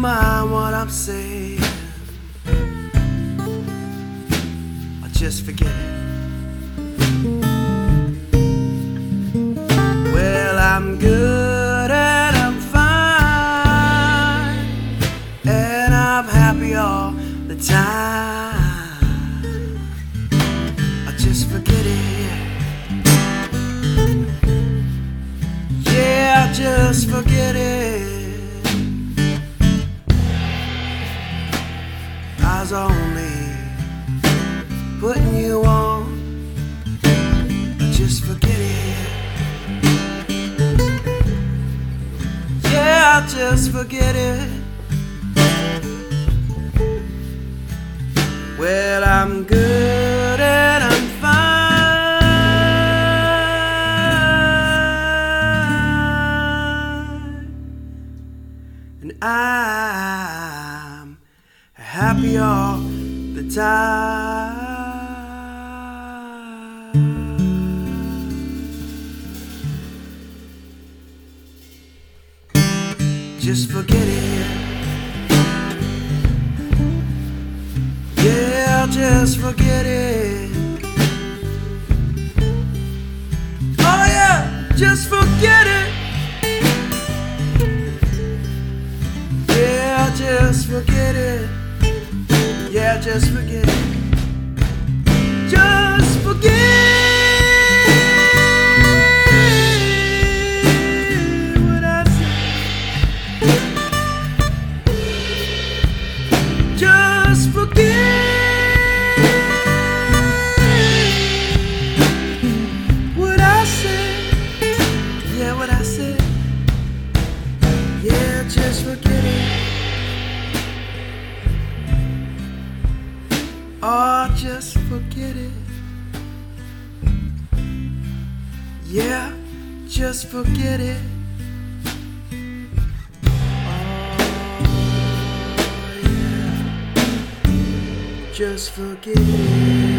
mind what I'm saying. I'll just forget it. Well, I'm good and I'm fine, and I'm happy all the time. I just forget it. Yeah, I just forget it. Just forget it. Well, I'm good and I'm fine. And I'm happy all the time. Just forget it. Yeah, just forget it. Oh yeah, just forget it. Yeah, just forget it. Yeah, just forget it. Just forget just forget it. Oh, yeah. Just forget it.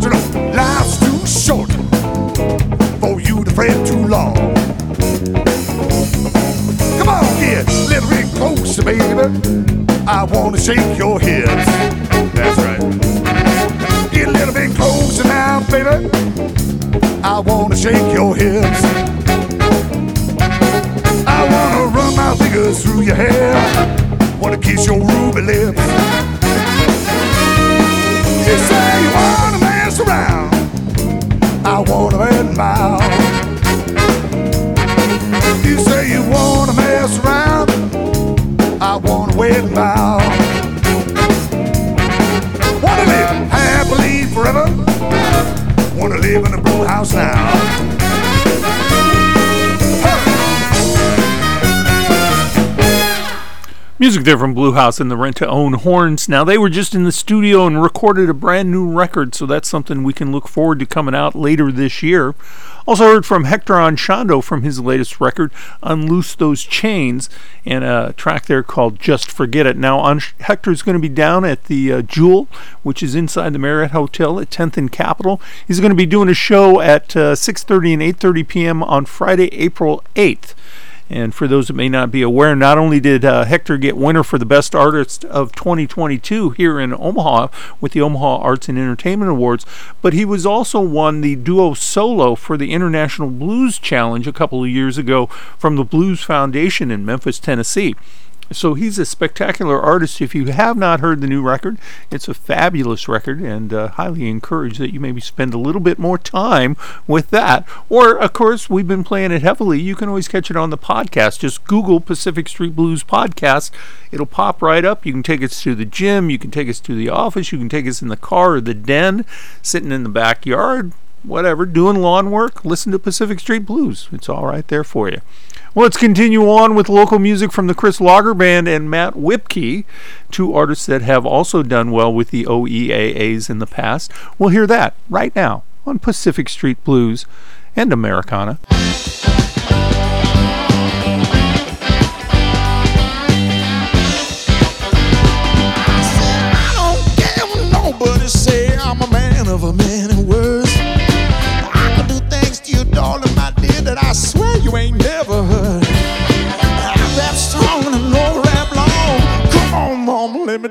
Life's too short for you to fret too long. Come on, get a little bit closer, baby. I wanna shake your hips. That's right. Get a little bit closer now, baby. I wanna shake your hips. I wanna run my fingers through your hair. Wanna kiss your ruby lips. You say you around. I wanna admire. You say you wanna mess around. I wanna wait and bow. Wanna live happily forever. Wanna live in a blue house now. Music there from Blue House and the Rent to Own Horns. Now, they were just in the studio and recorded a brand new record, so that's something we can look forward to coming out later this year. Also heard from Hector Anchondo from his latest record, Unloose Those Chains, and a track there called Just Forget It. Now, An- Hector's going to be down at the uh, Jewel, which is inside the Marriott Hotel at 10th and Capitol. He's going to be doing a show at uh, 6.30 and 8.30 p.m. on Friday, April 8th. And for those that may not be aware, not only did uh, Hector get winner for the Best Artist of 2022 here in Omaha with the Omaha Arts and Entertainment Awards, but he was also won the duo solo for the International Blues Challenge a couple of years ago from the Blues Foundation in Memphis, Tennessee. So he's a spectacular artist. If you have not heard the new record, it's a fabulous record and uh, highly encourage that you maybe spend a little bit more time with that. Or, of course, we've been playing it heavily. You can always catch it on the podcast. Just Google Pacific Street Blues Podcast. It'll pop right up. You can take us to the gym, you can take us to the office, you can take us in the car or the den, sitting in the backyard, whatever, doing lawn work. Listen to Pacific Street Blues. It's all right there for you. Let's continue on with local music from the Chris Lager Band and Matt Whipkey, two artists that have also done well with the OEAAs in the past. We'll hear that right now on Pacific Street Blues and Americana.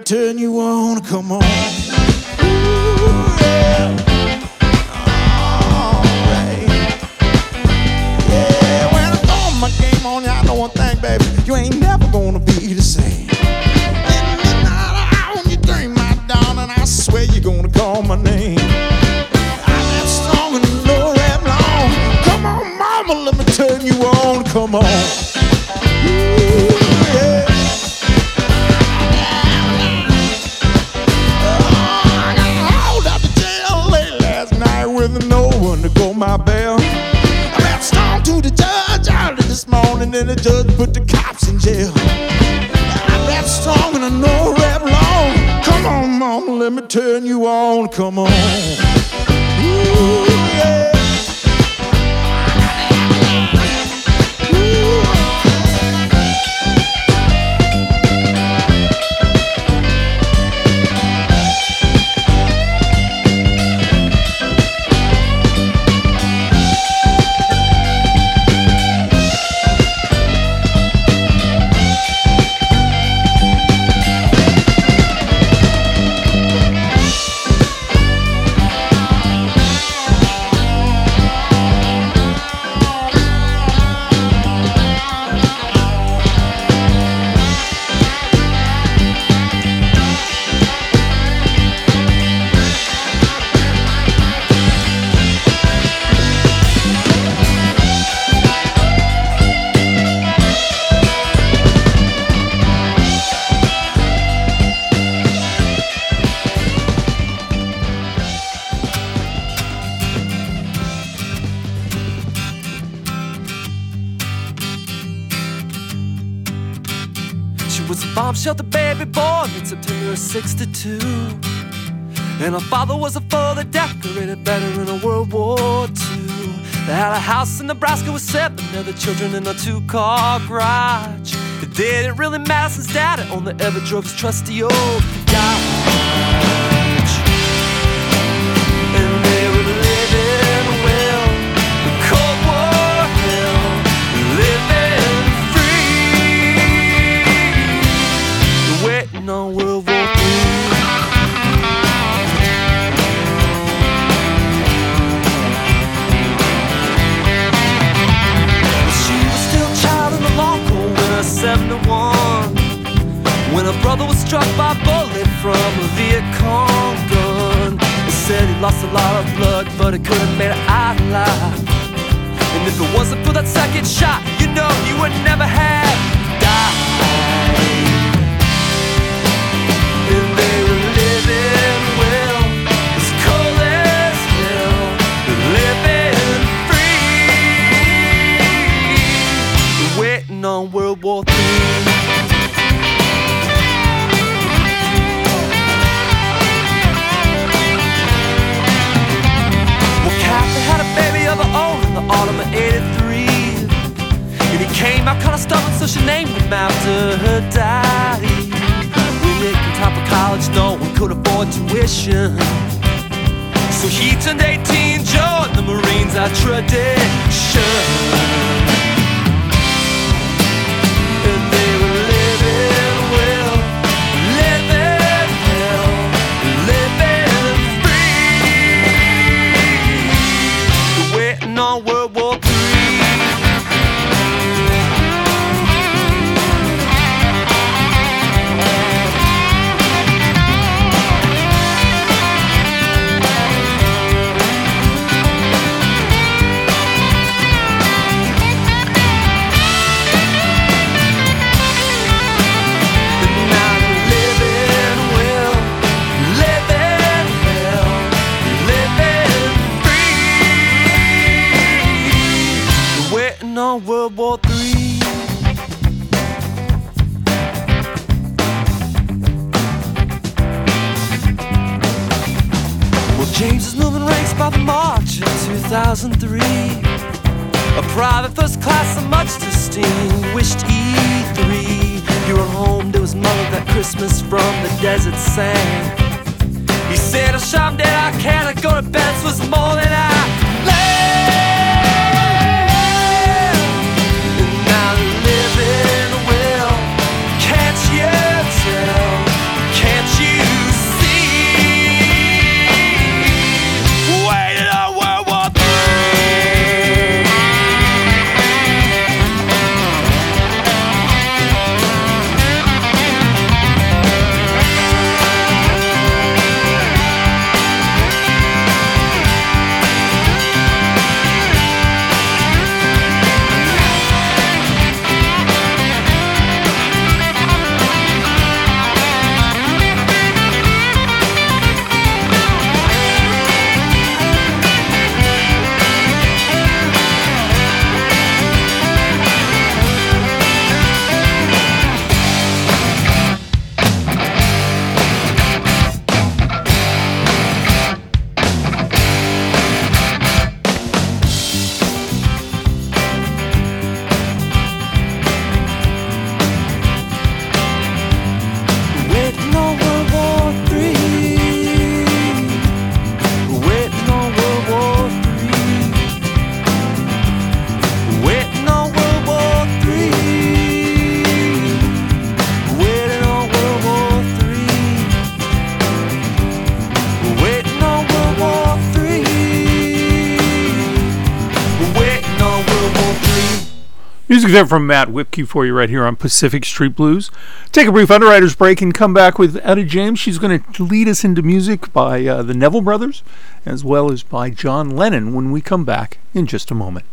Turn you on. Come on. And the judge put the cops in jail. I rap strong and I know rap long. Come on, mama, let me turn you on. Come on. Was a bomb shelter baby born in September of 62. And her father was a further decorated veteran of World War II. They had a house in Nebraska with seven other children in a two car garage. It didn't really matter since dad only ever drove his trusty old Dodge. Struck by a bullet from a Viet gun. They said he lost a lot of blood but he could have made it out alive. And if it wasn't for that second shot You know he would never have came out kind of stubborn, so she named him after her daddy. We Nick in top of college, no one could afford tuition. So he turned 18, joined the Marines, our tradition. excerpt from Matt Whipkey for you right here on Pacific Street Blues. Take a brief underwriter's break and come back with Etta James. She's going to lead us into music by uh, the Neville Brothers as well as by John Lennon when we come back in just a moment.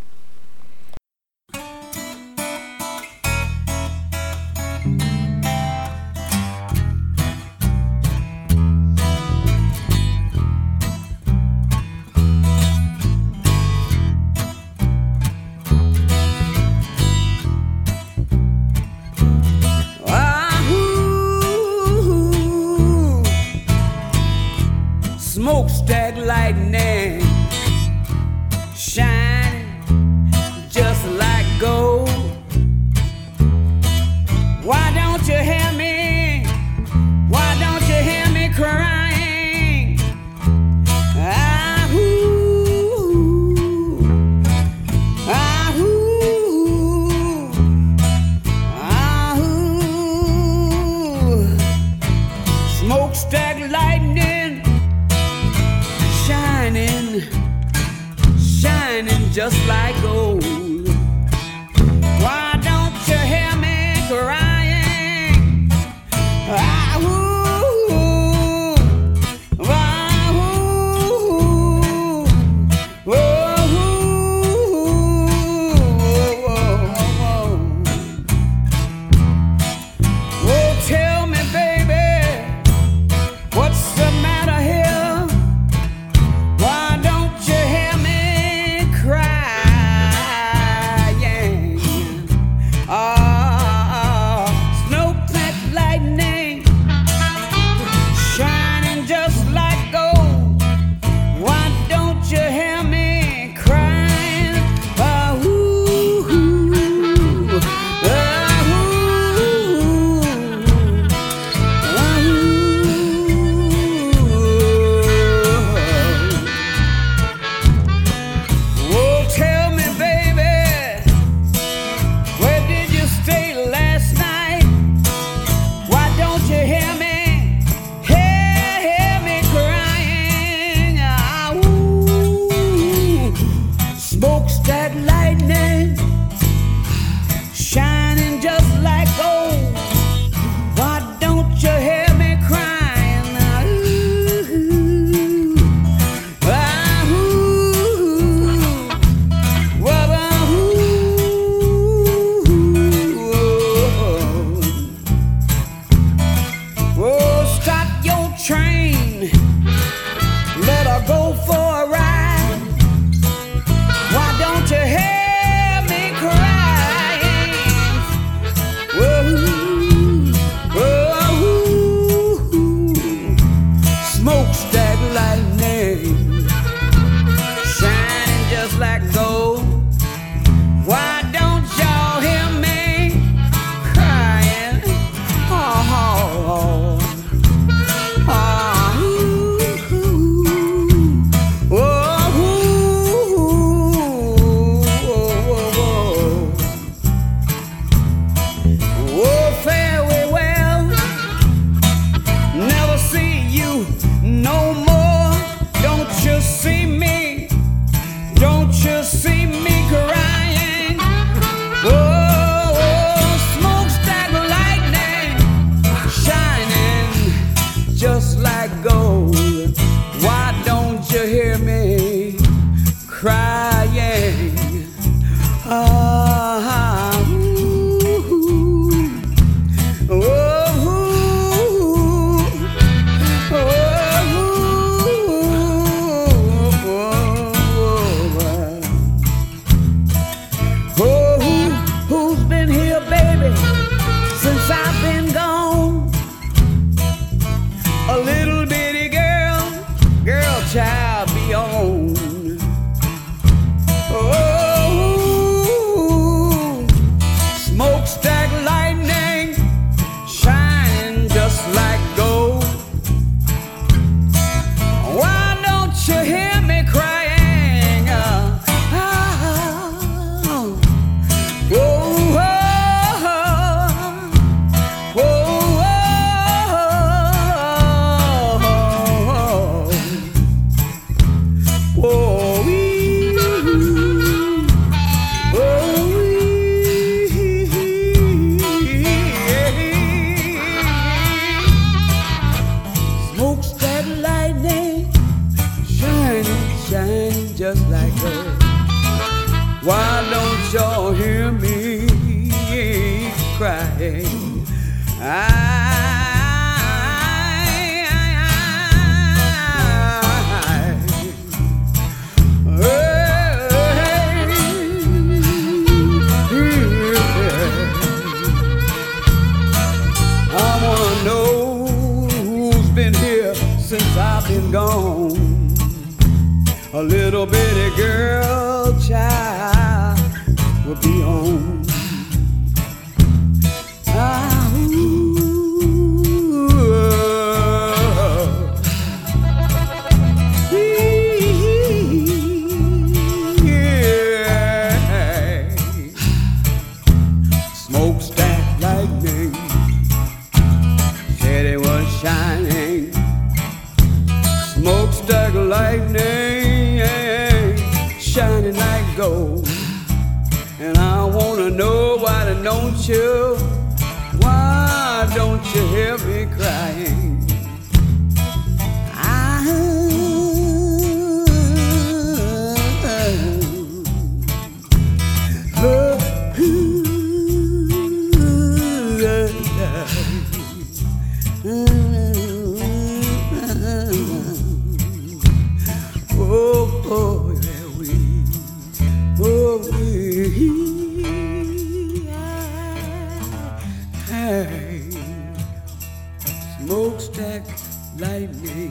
Who?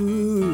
Ooh.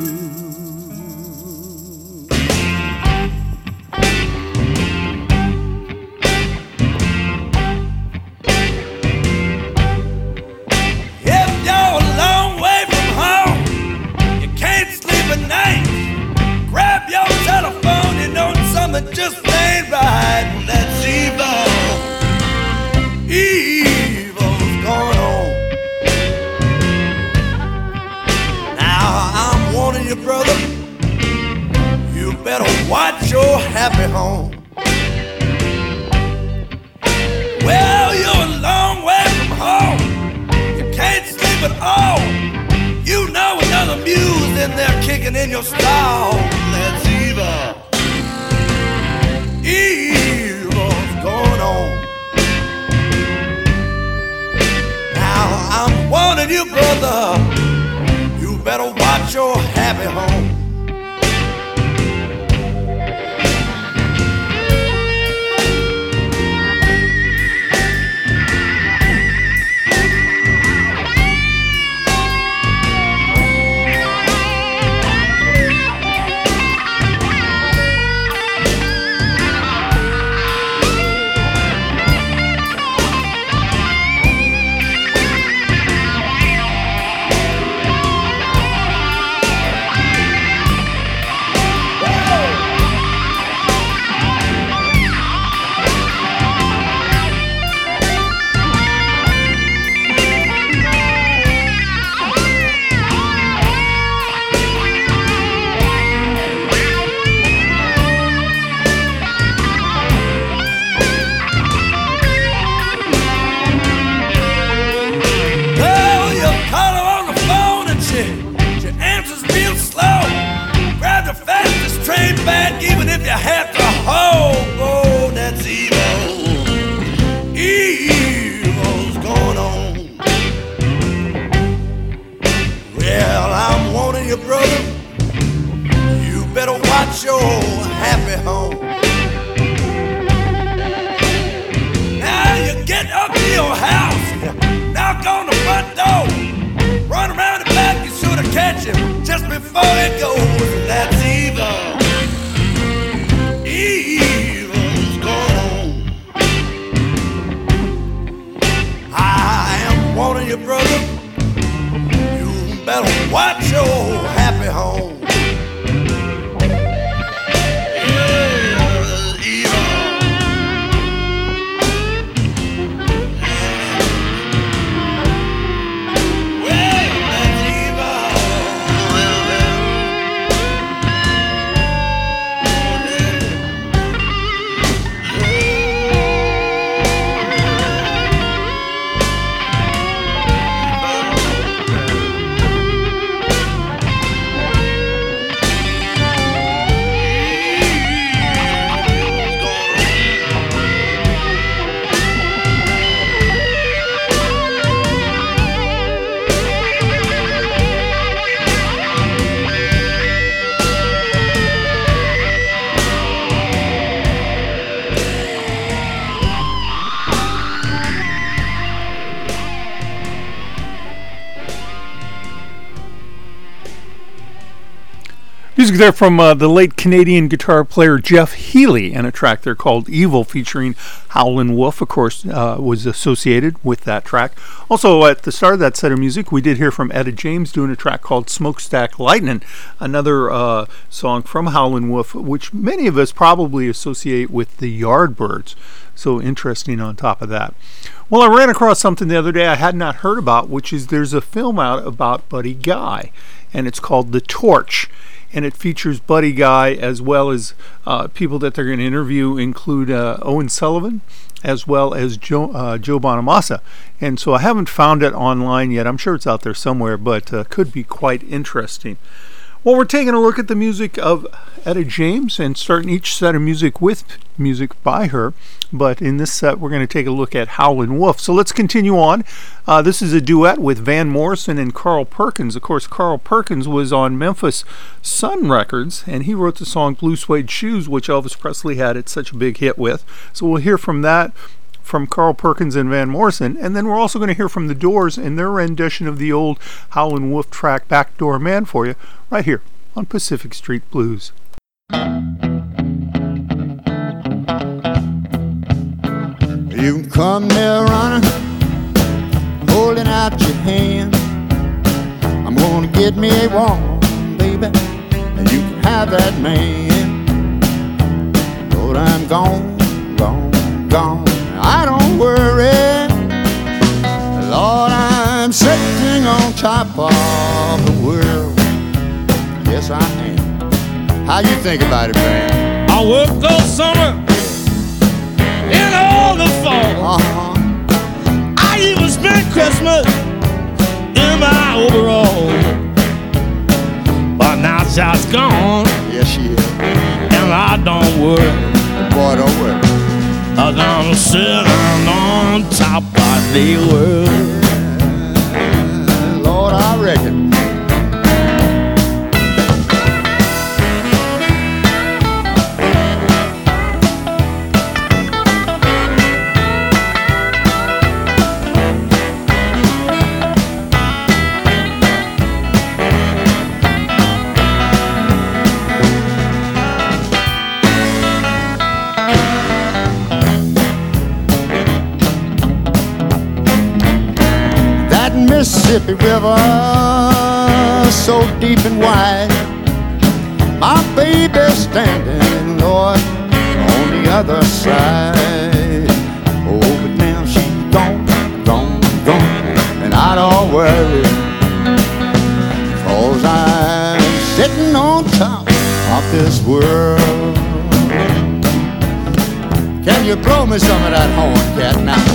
your brother, you better watch your happy home. Now you get up to your house, knock on the front door, run around the back, you sure to catch him just before it goes. That's evil. Evil's gone. I am warning you, brother better watch your there from uh, the late Canadian guitar player Jeff Healey and a track there called Evil featuring Howlin' Wolf, of course, uh, was associated with that track. Also, at the start of that set of music, we did hear from Etta James doing a track called Smokestack Lightning, another uh, song from Howlin' Wolf, which many of us probably associate with the Yardbirds. So interesting on top of that. Well, I ran across something the other day I had not heard about, which is there's a film out about Buddy Guy, and it's called The Torch and it features Buddy Guy as well as uh, people that they're going to interview include uh, Quinn Sullivan as well as Joe, uh, Joe Bonamassa. And so I haven't found it online yet. I'm sure it's out there somewhere, but uh, could be quite interesting. Well, we're taking a look at the music of Etta James and starting each set of music with music by her. But in this set, we're going to take a look at Howlin' Wolf. So let's continue on. Uh, this is a duet with Van Morrison and Carl Perkins. Of course, Carl Perkins was on Memphis Sun Records, and he wrote the song Blue Suede Shoes, which Elvis Presley had it such a big hit with. So we'll hear from that from Carl Perkins and Van Morrison, and then we're also going to hear from the Doors in their rendition of the old Howlin' Wolf track "Backdoor Man" for you, right here on Pacific Street Blues. You can come there running, holding out your hand. I'm gonna get me a woman, baby, and you can have that man. Lord, I'm gone, gone, gone. I don't worry. Lord, I'm sitting on top of the world. Yes, I am. How you think about it, man? I worked all summer and all the fall. Uh-huh. I even spent Christmas in my overall. But now she's gone, Yes, she is. and I don't worry. Boy, don't worry. I'm sitting on top of the world. Lord, I reckon. Mississippi River, so deep and wide. My baby's standing, Lord, on the other side. Oh, but now she's gone, gone, gone, and I don't worry. Cause I'm sitting on top of this world. Can you blow me some of that horn, cat, now?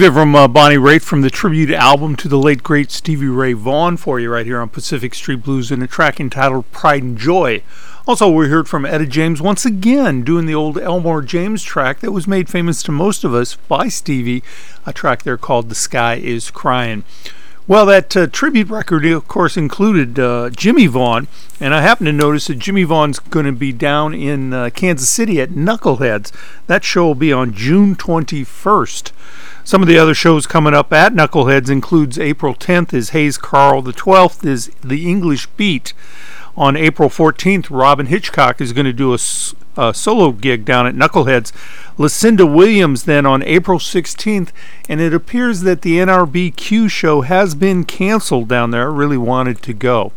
There from uh, Bonnie Raitt from the tribute album to the late great Stevie Ray Vaughan for you right here on Pacific Street Blues in a track entitled Pride and Joy. Also, we heard from Etta James once again doing the old Elmore James track that was made famous to most of us by Stevie, a track there called The Sky is Crying. Well, that uh, tribute record, of course, included uh, Jimmie Vaughan, and I happen to notice that Jimmie Vaughan's going to be down in uh, Kansas City at Knuckleheads. That show will be on June 21st. Some of the other shows coming up at Knuckleheads includes April 10th is Hayes Carll, the 12th is The English Beat. On April 14th, Robyn Hitchcock is going to do a, a solo gig down at Knuckleheads. Lucinda Williams then on April 16th, and it appears that the NRBQ show has been canceled down there. I really wanted to go.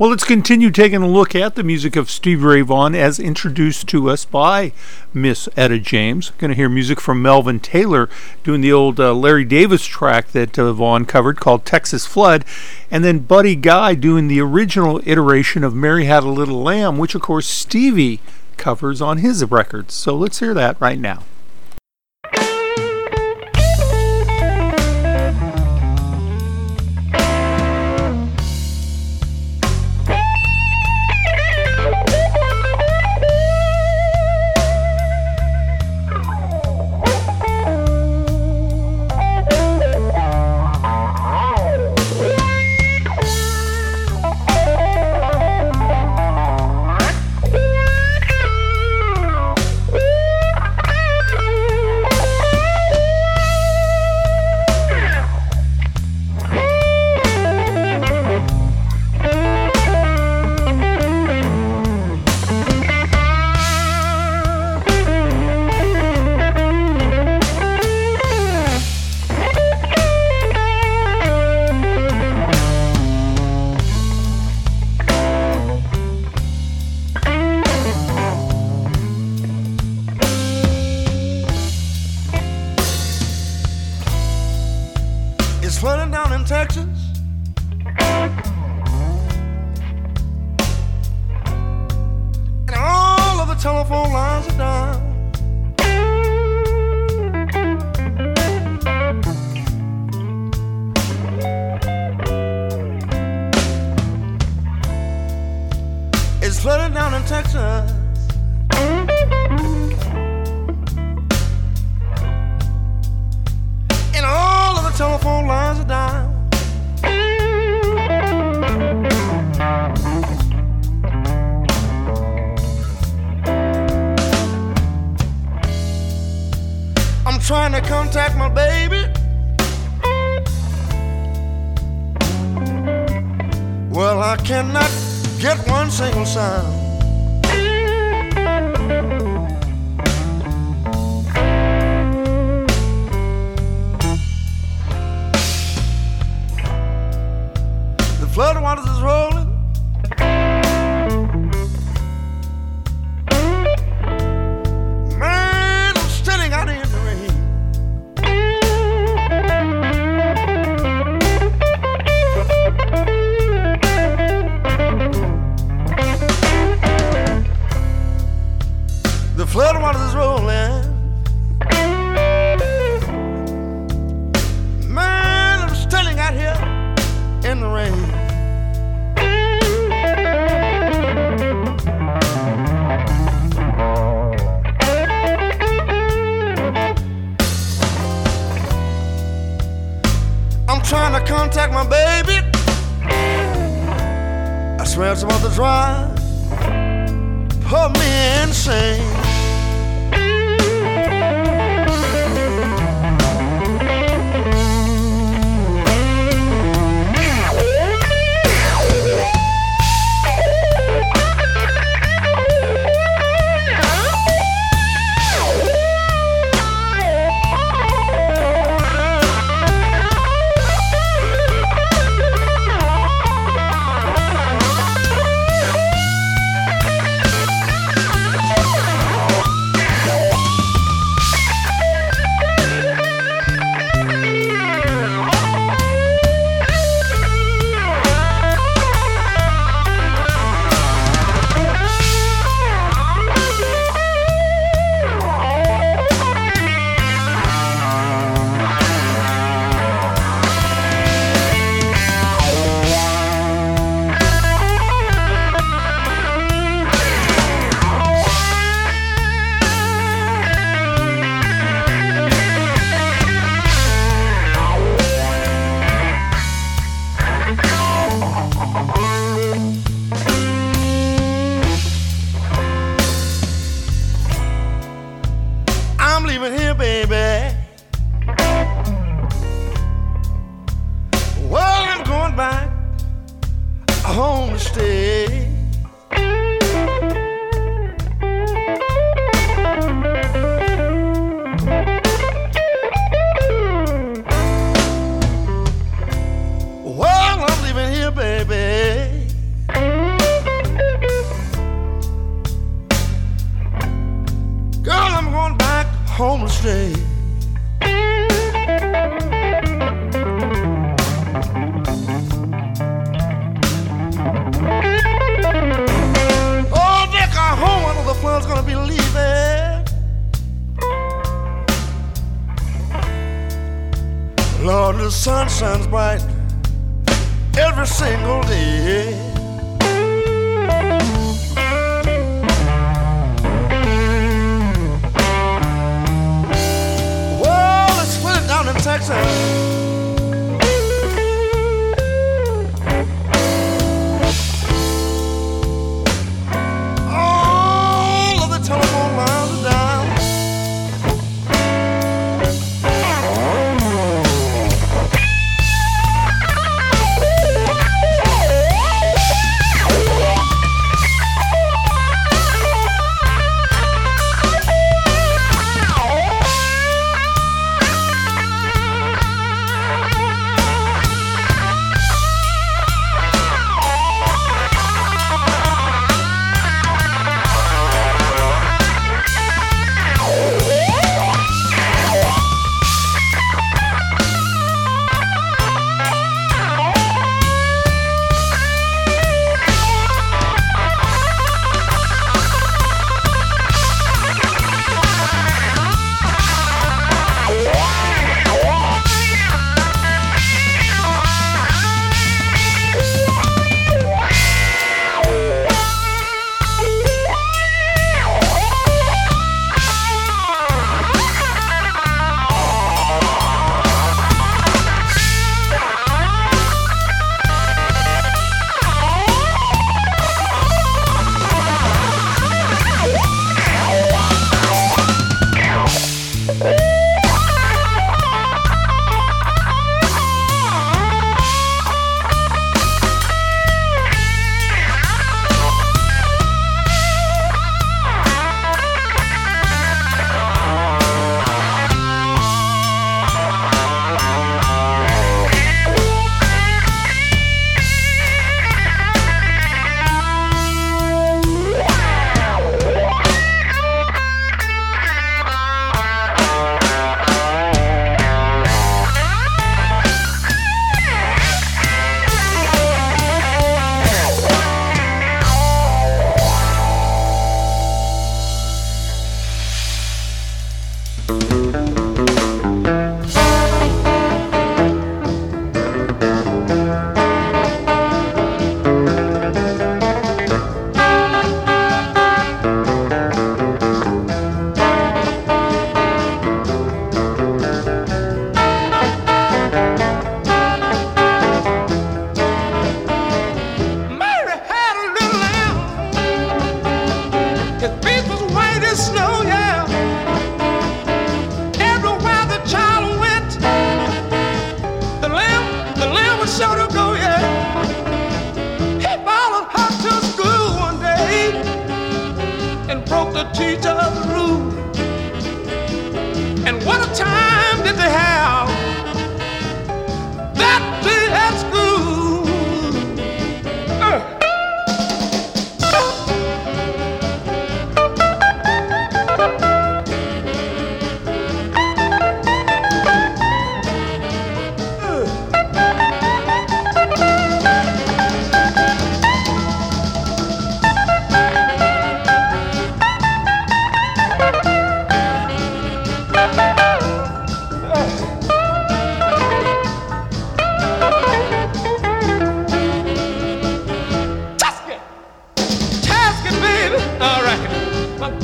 Well, let's continue taking a look at the music of Steve Ray Vaughan as introduced to us by Miss Etta James. Going to hear music from Melvin Taylor doing the old uh, Larry Davis track that uh, Vaughan covered called Texas Flood, and then Buddy Guy doing the original iteration of Mary Had a Little Lamb, which of course Stevie covers on his records. So let's hear that right now. Blood waters is rolling. home.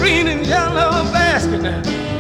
Green and yellow basket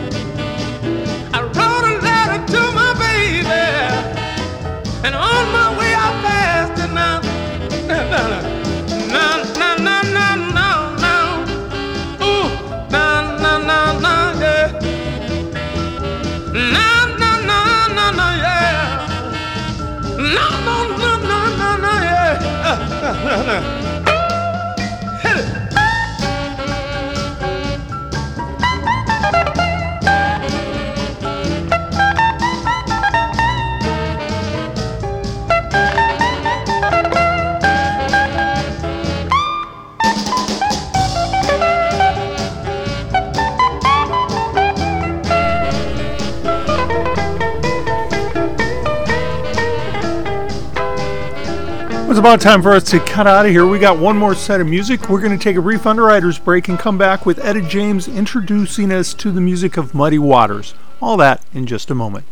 about time for us to cut out of here. We got one more set of music. We're going to take a brief underwriters break and come back with Etta James introducing us to the music of Muddy Waters. All that in just a moment.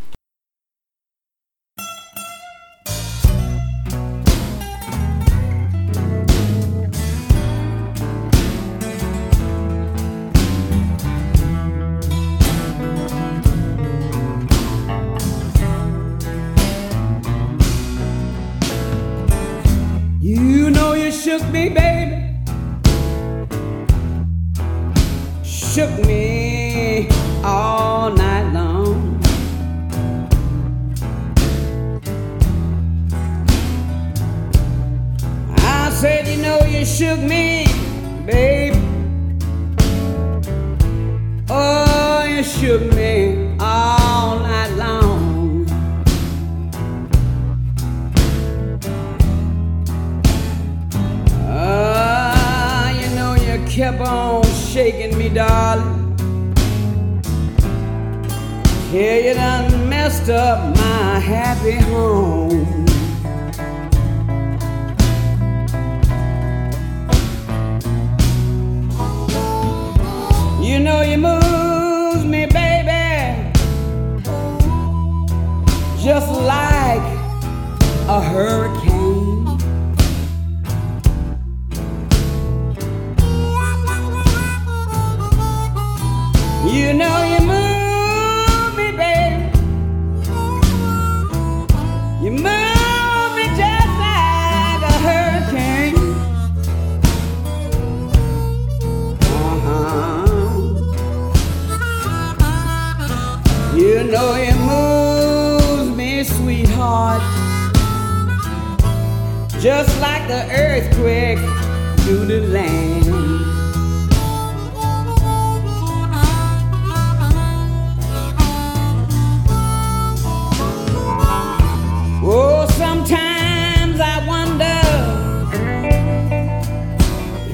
Shook me all night long. I said, you know you shook me, baby. Oh, you shook me all night long. Ah, you know you kept on shaking me, darling. Yeah, you done messed up my happy home. You know you moves me, baby, just like a hurricane. Know you move me, baby. You move me just like a hurricane. Uh-huh. You know you moves me, sweetheart. Just like the earthquake through the land.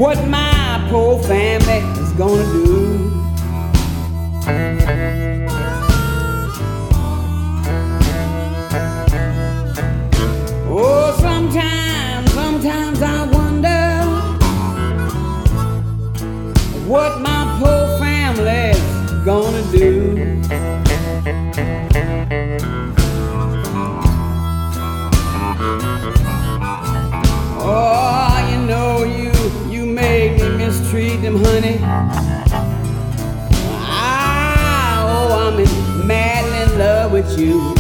What my poor family is gonna do. Oh, sometimes, sometimes I wonder what my poor family's gonna do. Oh, you know you me mistreat them, honey. Ah, oh, I'm madly in love with. You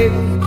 baby.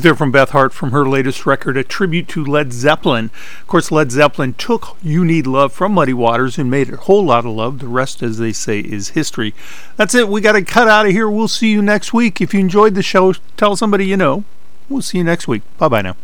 Music there from Beth Hart from her latest record, a tribute to Led Zeppelin. Of course, Led Zeppelin took You Need Love from Muddy Waters and made a Whole Lotta Love. The rest, as they say, is history. That's it. We got to cut out of here. We'll see you next week. If you enjoyed the show, tell somebody you know. We'll see you next week. Bye bye now.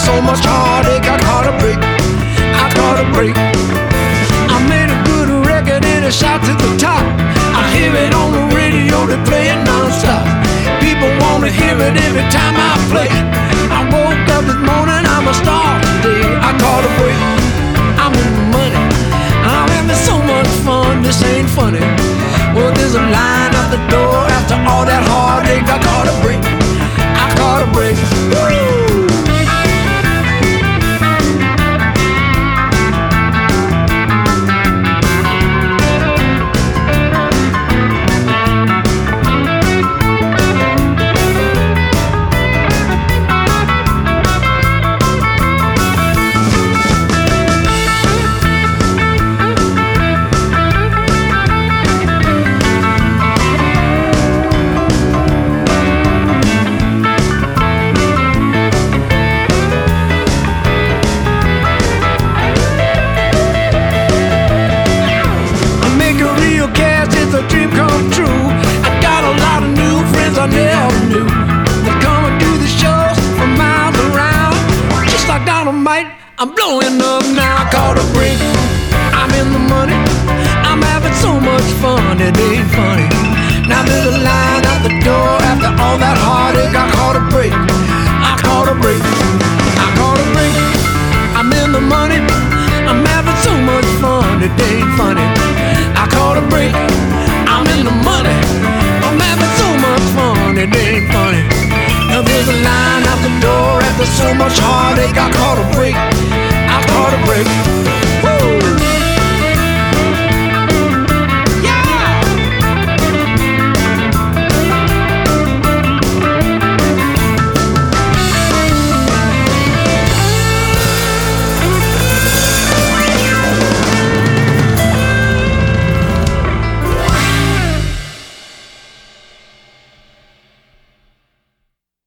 So much heartache. I caught a break, I caught a break. I made a good record and it shot to the top. I hear it on the radio, they play it non-stop. People wanna hear it every time I play. I woke up this morning, I'm a star today. I caught a break, I'm in the money. I'm having so much fun, this ain't funny. Well, there's a line out the door after all that heartache. I caught a break, I caught a break.